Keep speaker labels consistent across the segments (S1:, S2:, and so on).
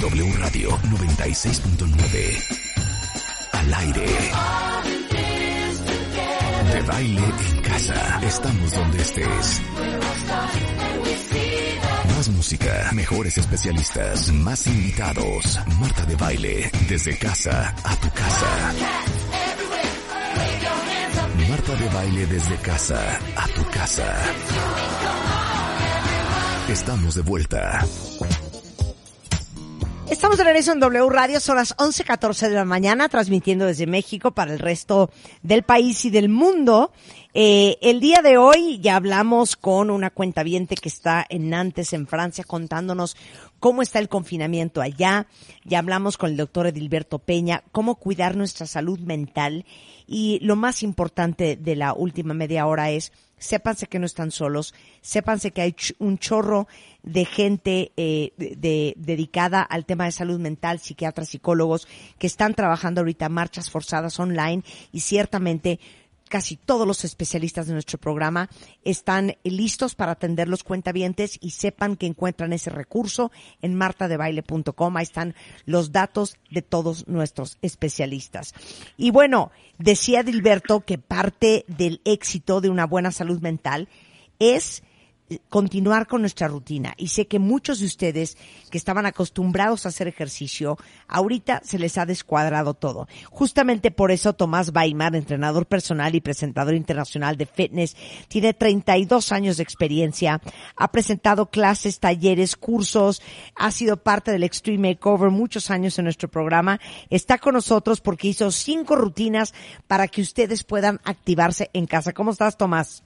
S1: W Radio 96.9. Al aire. De baile en casa. Estamos donde estés. Más música, mejores especialistas, más invitados. Marta de baile, desde casa a tu casa. Marta de baile desde casa a tu casa. Estamos de vuelta.
S2: Estamos de regreso en W Radio, son las 11.14 de la mañana, transmitiendo desde México para el resto del país y del mundo. Eh, el día de hoy ya hablamos con una cuentaviente que está en Nantes, en Francia, contándonos cómo está el confinamiento allá. Ya hablamos con el doctor Edilberto Peña, cómo cuidar nuestra salud mental. Y lo más importante de la última media hora es, sépanse que no están solos, sépanse que hay un chorro de gente eh, de- dedicada al tema de salud mental, psiquiatras, psicólogos, que están trabajando ahorita marchas forzadas online y ciertamente casi todos los especialistas de nuestro programa están listos para atender los cuentavientes y sepan que encuentran ese recurso en martadebaile.com. Ahí están los datos de todos nuestros especialistas. Y bueno, decía Dilberto que parte del éxito de una buena salud mental es continuar con nuestra rutina. Y sé que muchos de ustedes que estaban acostumbrados a hacer ejercicio, ahorita se les ha descuadrado todo. Justamente por eso Tomás Weimar, entrenador personal y presentador internacional de fitness, tiene 32 años de experiencia, ha presentado clases, talleres, cursos, ha sido parte del Extreme Makeover muchos años en nuestro programa. Está con nosotros porque hizo cinco rutinas para que ustedes puedan activarse en casa. ¿Cómo estás, Tomás?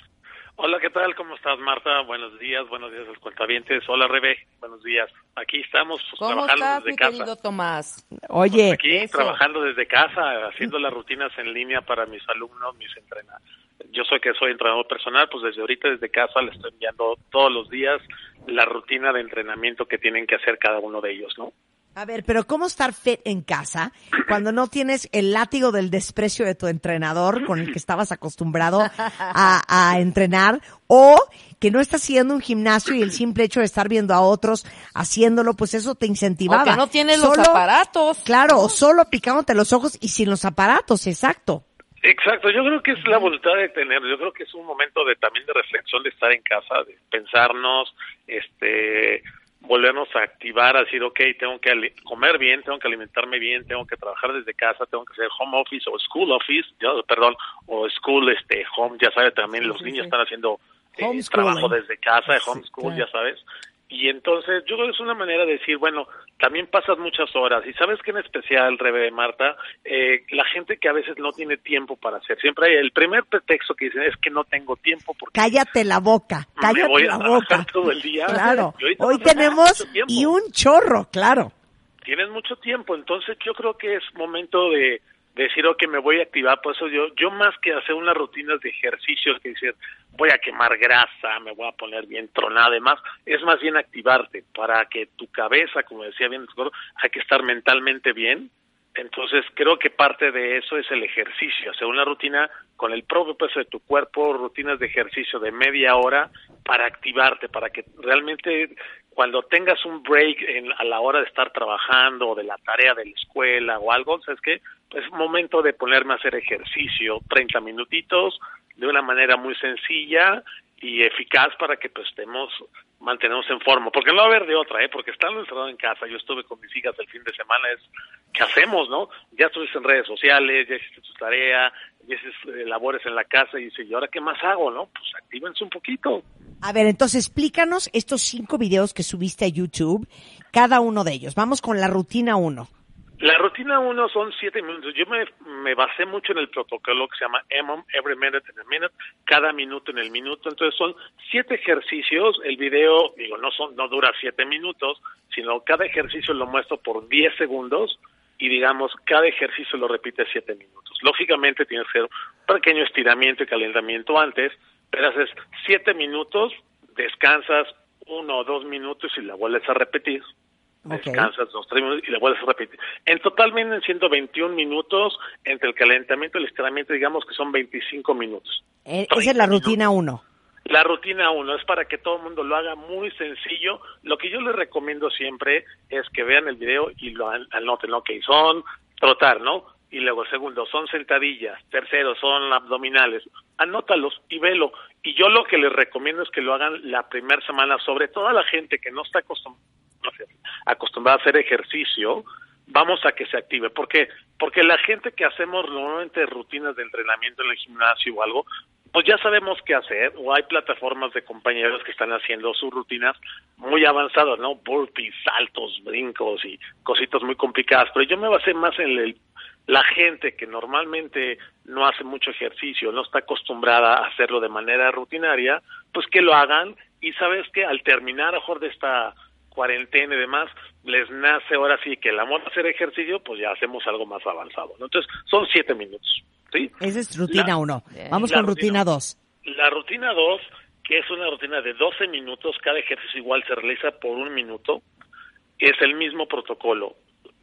S3: Hola, ¿qué tal? ¿Cómo estás, Marta? Buenos días, buenos días a los cuentavientes. Hola, Rebe, buenos días. Aquí estamos pues,
S4: ¿Cómo
S3: trabajando
S4: estás,
S3: desde
S4: mi
S3: casa.
S4: querido Tomás?
S2: Oye,
S3: Aquí
S4: Eso.
S3: trabajando desde casa, haciendo las rutinas en línea para mis alumnos, mis entrenados. Yo soy que soy entrenador personal, pues desde ahorita desde casa les estoy enviando todos los días la rutina de entrenamiento que tienen que hacer cada uno de ellos, ¿no?
S2: A ver, pero ¿cómo estar fit en casa cuando no tienes el látigo del desprecio de tu entrenador con el que estabas acostumbrado a, a entrenar o que no estás haciendo un gimnasio y el simple hecho de estar viendo a otros haciéndolo, pues eso te incentivaba.
S4: O que no tienes los aparatos.
S2: Claro, o solo picándote los ojos y sin los aparatos, exacto.
S3: Exacto, yo creo que es la voluntad de tener, yo creo que es un momento de también de reflexión, de estar en casa, de pensarnos, este, volvernos a activar, a decir, ok, tengo que comer bien, tengo que alimentarme bien, tengo que trabajar desde casa, tengo que hacer home office o school office, yo, perdón, o school, este, home, ya sabes, también los
S2: sí,
S3: niños
S2: sí.
S3: están haciendo eh, trabajo desde casa, homeschool,
S2: claro.
S3: ya sabes. Y entonces yo creo que es una manera de decir, bueno, también pasas muchas horas. Y sabes que en especial, Rebe, Marta, eh, la gente que a veces no tiene tiempo para hacer. Siempre hay el primer pretexto que dicen es que no tengo tiempo porque
S2: Cállate la boca,
S3: me
S2: cállate
S3: voy
S2: la boca.
S3: todo el día.
S2: Claro, hoy
S3: no
S2: tenemos y un chorro, claro.
S3: Tienes mucho tiempo, entonces yo creo que es momento de decir, ok, me voy a activar, por eso yo, yo más que hacer unas rutinas de ejercicios, que decir, voy a quemar grasa, me voy a poner bien tronada, además, es más bien activarte para que tu cabeza, como decía bien, hay que estar mentalmente bien, entonces creo que parte de eso es el ejercicio, hacer una rutina con el propio peso de tu cuerpo, rutinas de ejercicio de media hora para activarte, para que realmente cuando tengas un break en- a la hora de estar trabajando o de la tarea de la escuela o algo, ¿sabes qué? Es momento de ponerme a hacer ejercicio, 30 minutitos, de una manera muy sencilla y eficaz para que pues estemos, mantenemos en forma, porque no va a haber de otra, ¿eh? Porque estando encerrado en casa, yo estuve con mis hijas el fin de semana, es, ¿qué hacemos, no? Ya estuviste en redes sociales, ya hiciste tu tarea, ya hiciste eh, labores en la casa y dice, ¿y ahora qué más hago, no? Pues actívense un poquito.
S2: A ver, entonces explícanos estos cinco videos que subiste a YouTube, cada uno de ellos. Vamos con la rutina uno.
S3: La rutina 1 son 7 minutos. Yo me, me, basé mucho en el protocolo que se llama EMOM, Every Minute in a Minute, cada minuto en el minuto. Entonces son 7 ejercicios. El video, digo, no, son, no dura 7 minutos, sino cada ejercicio lo muestro por 10 segundos y digamos, cada ejercicio lo repite 7 minutos. Lógicamente tienes que hacer un pequeño estiramiento y calentamiento antes, pero haces 7 minutos, descansas uno o dos minutos y la vuelves a repetir Descansas dos, tres minutos y le vuelves a repetir. En total vienen siendo 21 minutos entre el calentamiento y el estiramiento, digamos que son 25 minutos.
S2: Eh, esa es la rutina 1.
S3: La rutina 1 es para que todo el mundo lo haga muy sencillo. Lo que yo les recomiendo siempre es que vean el video y lo anoten, ¿no? Que son trotar, ¿no? Y luego, segundo, son sentadillas. Tercero, son abdominales. Anótalos y velo. Y yo lo que les recomiendo es que lo hagan la primera semana, sobre todo a la gente que no está acostumbrada acostumbrada a hacer ejercicio, vamos a que se active. ¿Por qué? Porque la gente que hacemos normalmente rutinas de entrenamiento en el gimnasio o algo, pues ya sabemos qué hacer, o hay plataformas de compañeros que están haciendo sus rutinas muy avanzadas, ¿no? Burpees, saltos, brincos y cositas muy complicadas, pero yo me basé más en el, la gente que normalmente no hace mucho ejercicio, no está acostumbrada a hacerlo de manera rutinaria, pues que lo hagan y sabes que al terminar mejor de esta cuarentena y demás, les nace ahora sí que el amor a hacer ejercicio, pues ya hacemos algo más avanzado. ¿no? Entonces, son siete minutos. ¿sí?
S2: Esa es rutina uno. Vamos con rutina dos.
S3: La rutina dos, que es una rutina de 12 minutos, cada ejercicio igual se realiza por un minuto, es el mismo protocolo.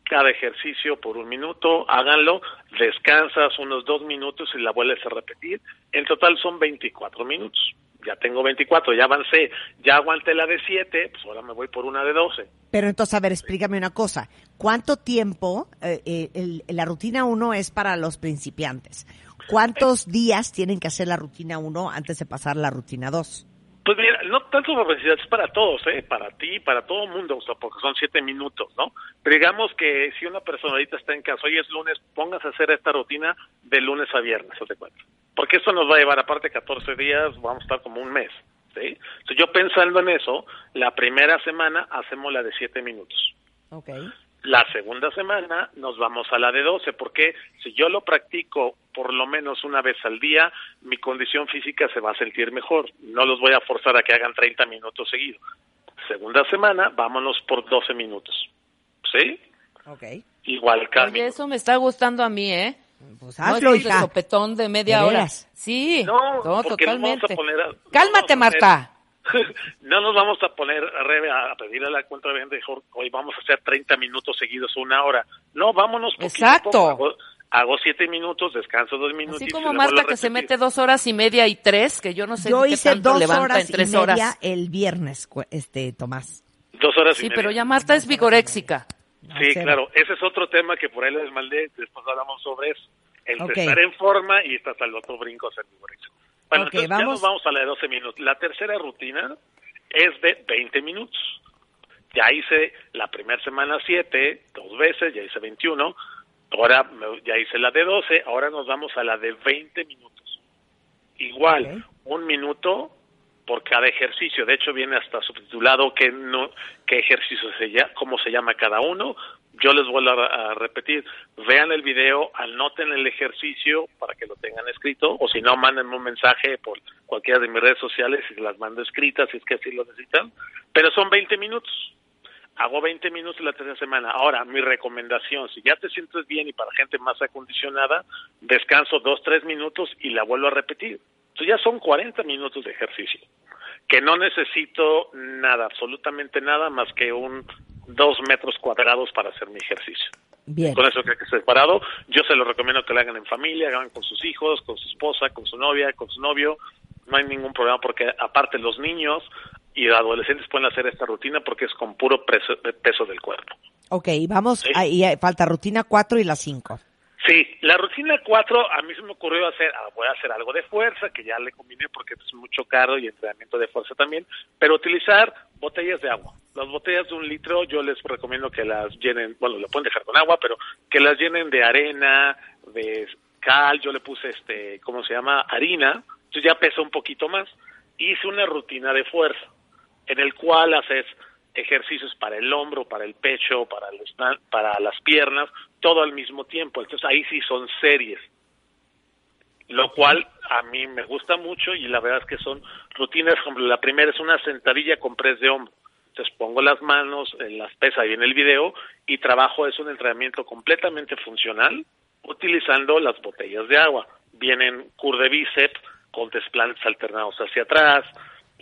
S3: Cada ejercicio por un minuto, háganlo, descansas unos dos minutos y la vuelves a repetir. En total son 24 minutos ya tengo 24, ya avancé, ya aguanté la de 7, pues ahora me voy por una de 12.
S2: Pero entonces, a ver, explícame una cosa. ¿Cuánto tiempo, eh, eh la rutina 1 es para los principiantes? ¿Cuántos días tienen que hacer la rutina 1 antes de pasar la rutina 2?
S3: Pues mira, no tanto para es para todos, ¿eh? Para ti, para todo el mundo, o sea, porque son siete minutos, ¿no? Pero digamos que si una persona ahorita está en casa, hoy es lunes, póngase a hacer esta rutina de lunes a viernes, ¿se cuenta? Porque eso nos va a llevar, aparte 14 días, vamos a estar como un mes, ¿sí? Entonces yo pensando en eso, la primera semana hacemos la de siete minutos.
S2: Okay.
S3: La segunda semana nos vamos a la de 12, porque si yo lo practico por lo menos una vez al día, mi condición física se va a sentir mejor. No los voy a forzar a que hagan 30 minutos seguidos. Segunda semana, vámonos por 12 minutos. ¿Sí?
S2: Ok.
S3: Igual, Carmen.
S4: eso me está gustando a mí, ¿eh?
S2: Pues hazlo,
S4: no sopetón de media hora. Sí,
S3: no, totalmente.
S4: Cálmate, Marta.
S3: no nos vamos a poner a, a pedir a la cuenta de mejor hoy vamos a hacer 30 minutos seguidos una hora. No, vámonos
S4: Exacto.
S3: Hago, siete minutos, descanso dos minutos.
S4: Así como Marta que se mete dos horas y media y tres, que yo no sé
S2: yo
S4: qué
S2: hice
S4: tanto
S2: dos
S4: levanta
S2: horas
S4: en tres
S2: y media
S4: horas.
S2: el viernes, este Tomás.
S3: Dos horas
S4: sí,
S3: y media.
S4: pero ya Marta es vigoréxica.
S3: Sí, claro. Ese es otro tema que por ahí les mandé. Después hablamos sobre eso. El estar en forma y hasta el otro brinco. Bueno, entonces ya nos vamos a la de 12 minutos. La tercera rutina es de 20 minutos. Ya hice la primera semana 7, dos veces, ya hice 21, ahora ya hice la de 12, ahora nos vamos a la de 20 minutos. Igual, un minuto por cada ejercicio. De hecho, viene hasta subtitulado que no, qué ejercicio se llama, cómo se llama cada uno. Yo les vuelvo a, repetir, vean el video, anoten el ejercicio para que lo tengan escrito, o si no, mándenme un mensaje por cualquiera de mis redes sociales y las mando escritas si es que así lo necesitan. Pero son 20 minutos. Hago 20 minutos la tercera semana. Ahora, mi recomendación, si ya te sientes bien y para gente más acondicionada, descanso dos, tres minutos y la vuelvo a repetir. Entonces ya son 40 minutos de ejercicio, que no necesito nada, absolutamente nada más que un dos metros cuadrados para hacer mi ejercicio.
S2: Bien.
S3: Con eso que que separado. Yo se lo recomiendo que lo hagan en familia, hagan con sus hijos, con su esposa, con su novia, con su novio. No hay ningún problema porque aparte los niños y adolescentes pueden hacer esta rutina porque es con puro peso, peso del cuerpo.
S2: Ok, vamos, ahí falta rutina 4 y la 5.
S3: Sí, la rutina 4 a mí se me ocurrió hacer, ah, voy a hacer algo de fuerza, que ya le combiné porque es mucho caro y entrenamiento de fuerza también, pero utilizar botellas de agua. Las botellas de un litro yo les recomiendo que las llenen, bueno, lo pueden dejar con agua, pero que las llenen de arena, de cal, yo le puse este, ¿cómo se llama? Harina, entonces ya pesa un poquito más. Hice una rutina de fuerza, en el cual haces ejercicios para el hombro, para el pecho, para, los, para las piernas, todo al mismo tiempo. Entonces ahí sí son series. Lo cual a mí me gusta mucho y la verdad es que son rutinas, como la primera es una sentadilla con press de hombro. Entonces pongo las manos en las pesas y en el video y trabajo es un entrenamiento completamente funcional utilizando las botellas de agua. Vienen cur de bíceps con desplantes alternados hacia atrás,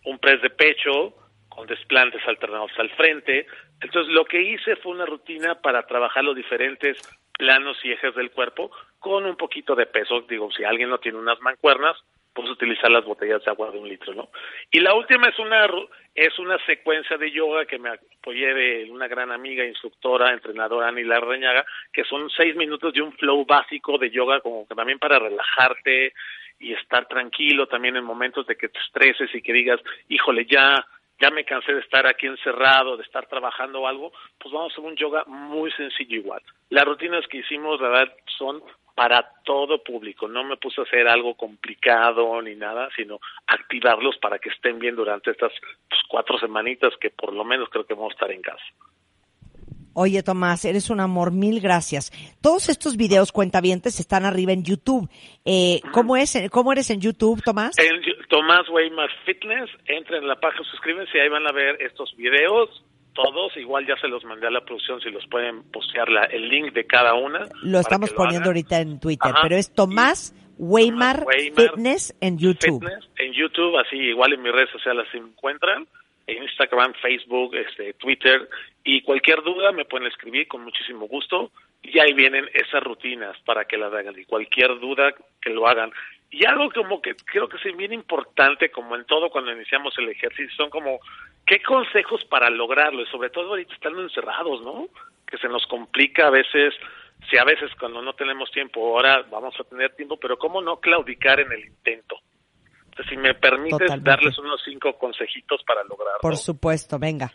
S3: un press de pecho con desplantes alternados al frente. Entonces lo que hice fue una rutina para trabajar los diferentes planos y ejes del cuerpo con un poquito de peso. Digo, si alguien no tiene unas mancuernas, pues utilizar las botellas de agua de un litro, ¿no? Y la última es una es una secuencia de yoga que me apoyé de una gran amiga, instructora, entrenadora, Ani Larrañaga, que son seis minutos de un flow básico de yoga, como que también para relajarte y estar tranquilo también en momentos de que te estreses y que digas, híjole, ya ya me cansé de estar aquí encerrado, de estar trabajando o algo, pues vamos a hacer un yoga muy sencillo igual. Las rutinas que hicimos, la verdad, son para todo público. No me puse a hacer algo complicado ni nada, sino activarlos para que estén bien durante estas pues, cuatro semanitas que por lo menos creo que vamos a estar en casa.
S2: Oye, Tomás, eres un amor, mil gracias. Todos estos videos cuentavientes están arriba en YouTube. Eh, ¿cómo, es, ¿Cómo eres en YouTube, Tomás?
S3: En Tomás Weimar Fitness, entren en la página, suscríbanse y ahí van a ver estos videos, todos. Igual ya se los mandé a la producción si los pueden postear la, el link de cada una.
S2: Lo estamos poniendo ahorita en Twitter, pero es Tomás Weimar, Fitness en YouTube.
S3: Fitness en YouTube, así igual en mis redes sociales se encuentran en Instagram, Facebook, este, Twitter y cualquier duda me pueden escribir con muchísimo gusto y ahí vienen esas rutinas para que las hagan y cualquier duda que lo hagan. Y algo como que creo que es bien importante, como en todo cuando iniciamos el ejercicio, son como qué consejos para lograrlo y sobre todo ahorita estando encerrados, ¿no? Que se nos complica a veces, si a veces cuando no tenemos tiempo, ahora vamos a tener tiempo, pero cómo no claudicar en el intento si me permites darles unos cinco consejitos para lograrlo.
S2: Por supuesto, venga.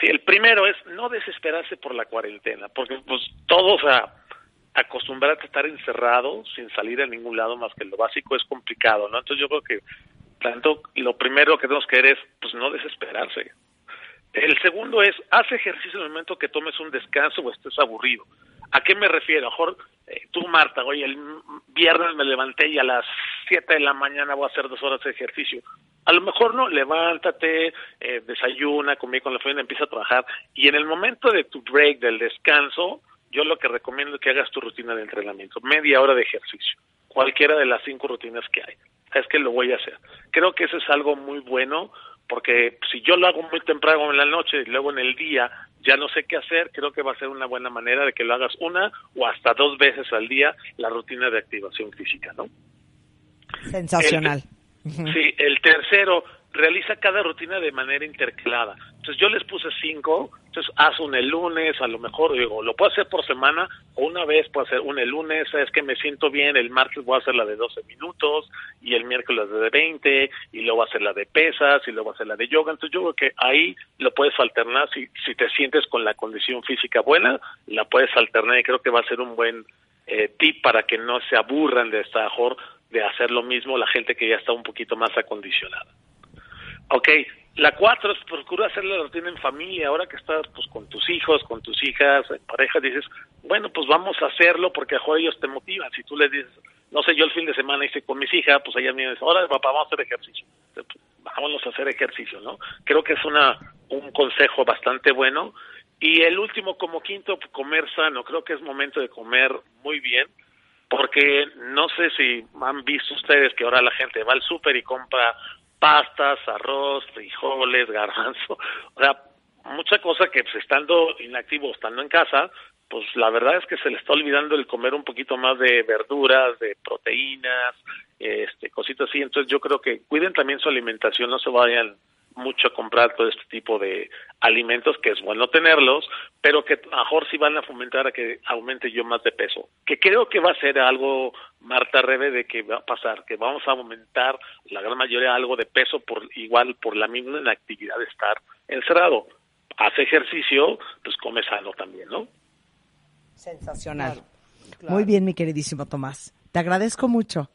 S3: Sí, el primero es no desesperarse por la cuarentena, porque pues todos a acostumbrarte a estar encerrado sin salir a ningún lado más que lo básico es complicado, ¿no? Entonces yo creo que tanto lo primero que tenemos que hacer es pues no desesperarse. El segundo es haz ejercicio en el momento que tomes un descanso o estés aburrido. ¿A qué me refiero? A mejor eh, tú, Marta, oye, el viernes me levanté y a las 7 de la mañana voy a hacer dos horas de ejercicio. A lo mejor no, levántate, eh, desayuna, comí con la familia, empieza a trabajar. Y en el momento de tu break, del descanso, yo lo que recomiendo es que hagas tu rutina de entrenamiento, media hora de ejercicio, cualquiera de las cinco rutinas que hay. Es que lo voy a hacer. Creo que eso es algo muy bueno porque si yo lo hago muy temprano en la noche y luego en el día ya no sé qué hacer, creo que va a ser una buena manera de que lo hagas una o hasta dos veces al día la rutina de activación física, ¿no?
S2: Sensacional.
S3: sí, el tercero, realiza cada rutina de manera intercalada. Entonces yo les puse cinco, entonces haz un el lunes, a lo mejor digo, lo puedo hacer por semana o una vez puedo hacer un el lunes, es que me siento bien, el martes voy a hacer la de 12 minutos y el miércoles la de 20 y luego hacer la de pesas y luego hacer la de yoga. Entonces yo creo que ahí lo puedes alternar si, si te sientes con la condición física buena, la puedes alternar y creo que va a ser un buen eh, tip para que no se aburran de esta de hacer lo mismo la gente que ya está un poquito más acondicionada. Ok, la cuatro es procura hacer la rutina en familia, ahora que estás pues con tus hijos, con tus hijas, en pareja, dices, bueno, pues vamos a hacerlo porque a ellos te motivan. Si tú les dices, no sé, yo el fin de semana hice con mis hijas, pues ellas me dicen, ahora papá, vamos a hacer ejercicio. Pues, vámonos a hacer ejercicio, ¿no? Creo que es una un consejo bastante bueno. Y el último, como quinto, comer sano. Creo que es momento de comer muy bien, porque no sé si han visto ustedes que ahora la gente va al súper y compra pastas, arroz, frijoles, garbanzo, o sea, mucha cosa que pues, estando inactivo, estando en casa, pues la verdad es que se le está olvidando el comer un poquito más de verduras, de proteínas, este, cositas así. Entonces yo creo que cuiden también su alimentación, no se vayan mucho a comprar todo este tipo de alimentos, que es bueno tenerlos, pero que mejor sí van a fomentar a que aumente yo más de peso. Que creo que va a ser algo, Marta Rebe, de que va a pasar, que vamos a aumentar la gran mayoría algo de peso por igual por la misma inactividad de estar encerrado. Hace ejercicio, pues come sano también, ¿no?
S2: Sensacional. Muy bien, mi queridísimo Tomás. Te agradezco mucho.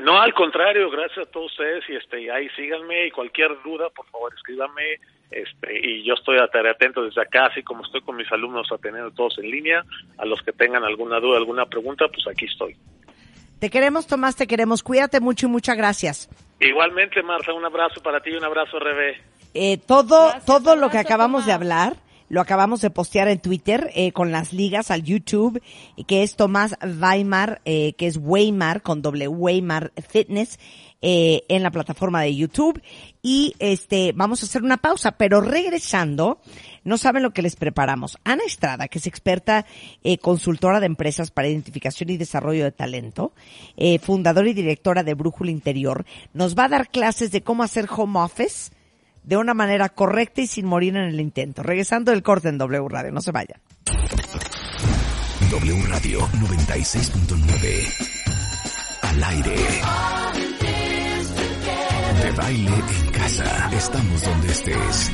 S3: No, al contrario, gracias a todos ustedes y este ahí síganme y cualquier duda, por favor, escríbanme este, y yo estoy atento desde acá, así como estoy con mis alumnos atendiendo todos en línea, a los que tengan alguna duda, alguna pregunta, pues aquí estoy.
S2: Te queremos, Tomás, te queremos. Cuídate mucho y muchas gracias.
S3: Igualmente, Marta, un abrazo para ti y un abrazo, Rebe.
S2: Eh, todo
S4: Gracias,
S2: todo lo que acabamos de hablar lo acabamos de postear en Twitter eh, con las ligas al YouTube, que es Tomás Weimar, eh, que es Weimar con doble Weimar Fitness eh, en la plataforma de YouTube. Y este vamos a hacer una pausa, pero regresando, no saben lo que les preparamos. Ana Estrada, que es experta eh, consultora de empresas para identificación y desarrollo de talento, eh, fundadora y directora de Brújula Interior, nos va a dar clases de cómo hacer home office de una manera correcta y sin morir en el intento. Regresando del corte en W Radio, no se vayan.
S1: W Radio 96.9. Al aire. De baile en casa. Estamos donde estés.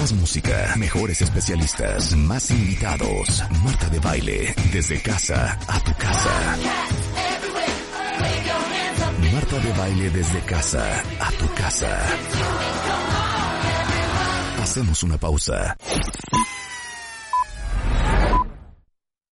S1: Más música, mejores especialistas, más invitados. Marta de baile, desde casa a tu casa. Marta de baile desde casa a tu casa. Hacemos una pausa.